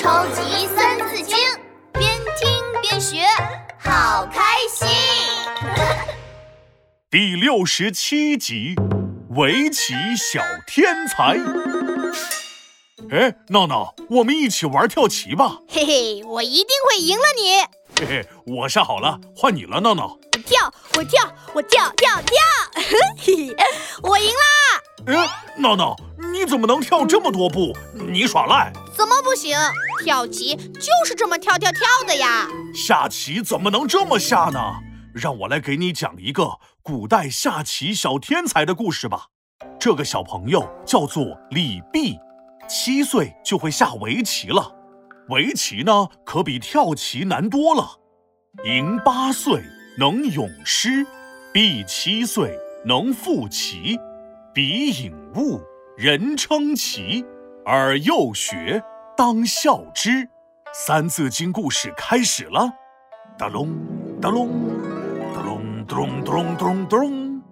超级三字经，边听边学，好开心。第六十七集，围棋小天才。哎，闹闹，我们一起玩跳棋吧。嘿嘿，我一定会赢了你。嘿嘿，我下好了，换你了，闹闹。我跳，我跳，我跳跳跳，嘿嘿，我赢啦！哎，闹闹，你怎么能跳这么多步？你耍赖？怎么不行？跳棋就是这么跳跳跳的呀。下棋怎么能这么下呢？让我来给你讲一个古代下棋小天才的故事吧。这个小朋友叫做李泌，七岁就会下围棋了。围棋呢，可比跳棋难多了。赢八岁能咏诗，毕七岁能赋棋。彼引物，人称奇。而幼学，当孝之。三字经故事开始了。哒隆哒隆哒隆咚咚咚咚，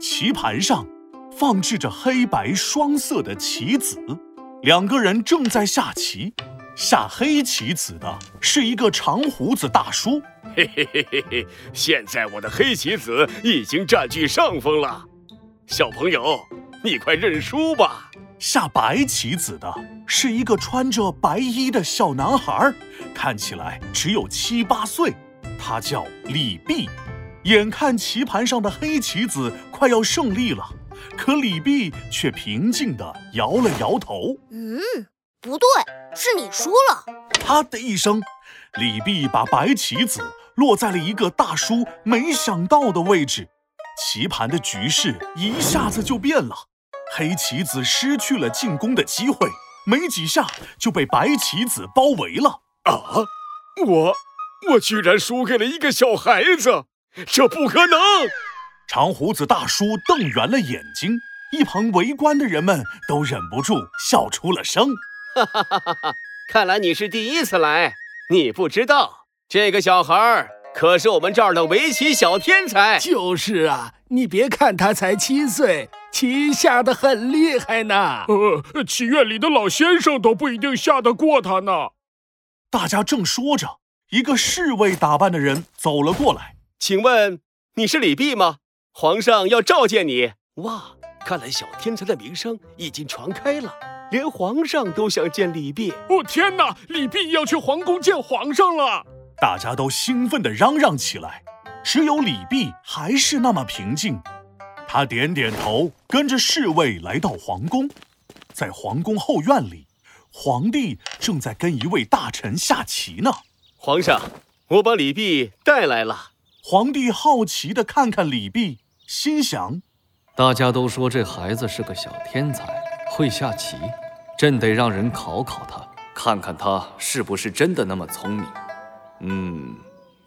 棋盘上放置着黑白双色的棋子，两个人正在下棋。下黑棋子的是一个长胡子大叔。嘿嘿嘿嘿嘿！现在我的黑棋子已经占据上风了，小朋友，你快认输吧。下白棋子的是一个穿着白衣的小男孩，看起来只有七八岁，他叫李泌。眼看棋盘上的黑棋子快要胜利了，可李泌却平静地摇了摇头。嗯，不对，是你输了。啪的一声，李泌把白棋子落在了一个大叔没想到的位置，棋盘的局势一下子就变了。黑棋子失去了进攻的机会，没几下就被白棋子包围了。啊！我我居然输给了一个小孩子，这不可能！长胡子大叔瞪圆了眼睛，一旁围观的人们都忍不住笑出了声。哈哈哈哈哈！看来你是第一次来，你不知道，这个小孩儿可是我们这儿的围棋小天才。就是啊，你别看他才七岁。棋下的很厉害呢，呃，棋院里的老先生都不一定下得过他呢。大家正说着，一个侍卫打扮的人走了过来，请问你是李泌吗？皇上要召见你。哇，看来小天才的名声已经传开了，连皇上都想见李泌。哦天哪，李泌要去皇宫见皇上了！大家都兴奋地嚷嚷起来，只有李泌还是那么平静。他点点头，跟着侍卫来到皇宫。在皇宫后院里，皇帝正在跟一位大臣下棋呢。皇上，我把李泌带来了。皇帝好奇地看看李泌，心想：大家都说这孩子是个小天才，会下棋，朕得让人考考他，看看他是不是真的那么聪明。嗯，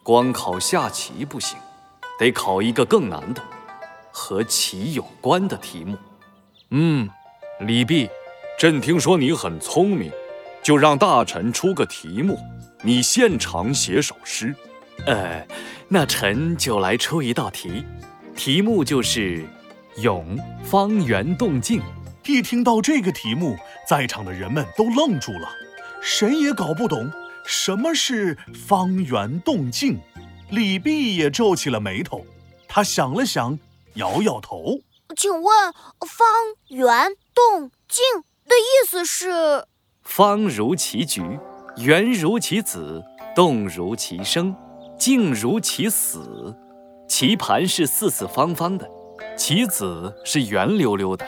光考下棋不行，得考一个更难的。和棋有关的题目。嗯，李泌，朕听说你很聪明，就让大臣出个题目，你现场写首诗。呃，那臣就来出一道题，题目就是“咏方圆动静”。一听到这个题目，在场的人们都愣住了，谁也搞不懂什么是方圆动静。李泌也皱起了眉头，他想了想。摇摇头，请问“方圆动静”的意思是？方如其局，圆如其子，动如其生，静如其死。棋盘是四四方方的，棋子是圆溜溜的。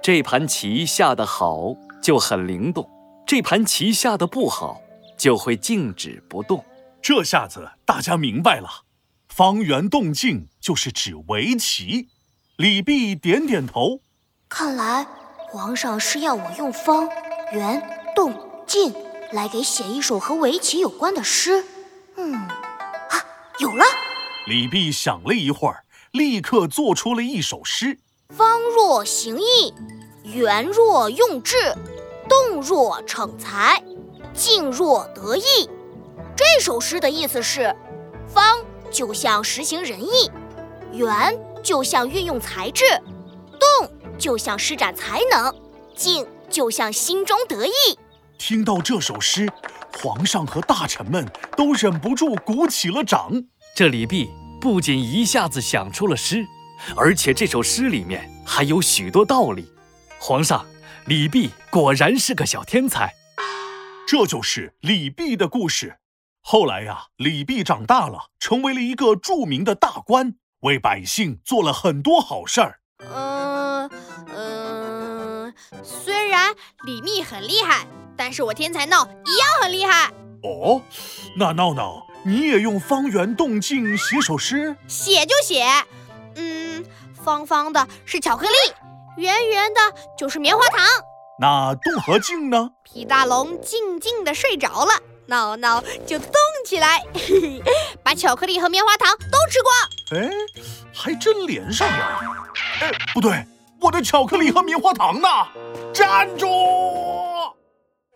这盘棋下得好，就很灵动；这盘棋下得不好，就会静止不动。这下子大家明白了。方圆动静就是指围棋。李泌点点头，看来皇上是要我用方圆动静来给写一首和围棋有关的诗。嗯，啊，有了！李泌想了一会儿，立刻做出了一首诗：方若行义，圆若用智，动若逞才，静若得意。这首诗的意思是。方就像实行仁义，圆就像运用才智，动就像施展才能，静就像心中得意。听到这首诗，皇上和大臣们都忍不住鼓起了掌。这李泌不仅一下子想出了诗，而且这首诗里面还有许多道理。皇上，李泌果然是个小天才。这就是李泌的故事。后来呀，李泌长大了，成为了一个著名的大官，为百姓做了很多好事儿。嗯嗯，虽然李泌很厉害，但是我天才闹一样很厉害。哦，那闹闹，你也用方圆动静写首诗？写就写。嗯，方方的是巧克力，圆圆的就是棉花糖。那动和静呢？皮大龙静静的睡着了。闹闹就动起来，把巧克力和棉花糖都吃光。哎，还真连上了。哎，不对，我的巧克力和棉花糖呢？站住！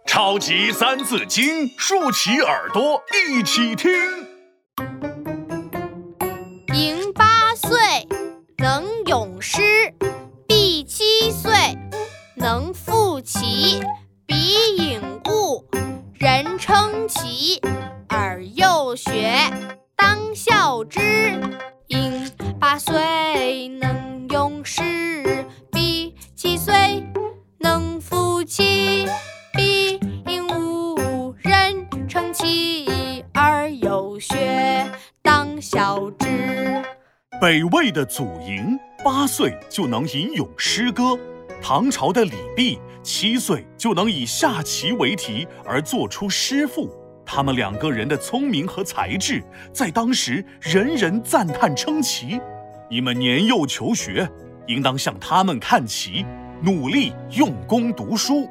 超级三字经，竖起耳朵一起听。迎八岁，能咏诗；毕七岁，能赋棋。人称奇，而幼学，当效之。应八岁，能咏诗；必七岁，能赋棋。比颖五，人称奇，而幼学，当效之。北魏的祖寅八岁就能吟咏诗歌。唐朝的李泌七岁就能以下棋为题而做出诗赋，他们两个人的聪明和才智在当时人人赞叹称奇。你们年幼求学，应当向他们看齐，努力用功读书。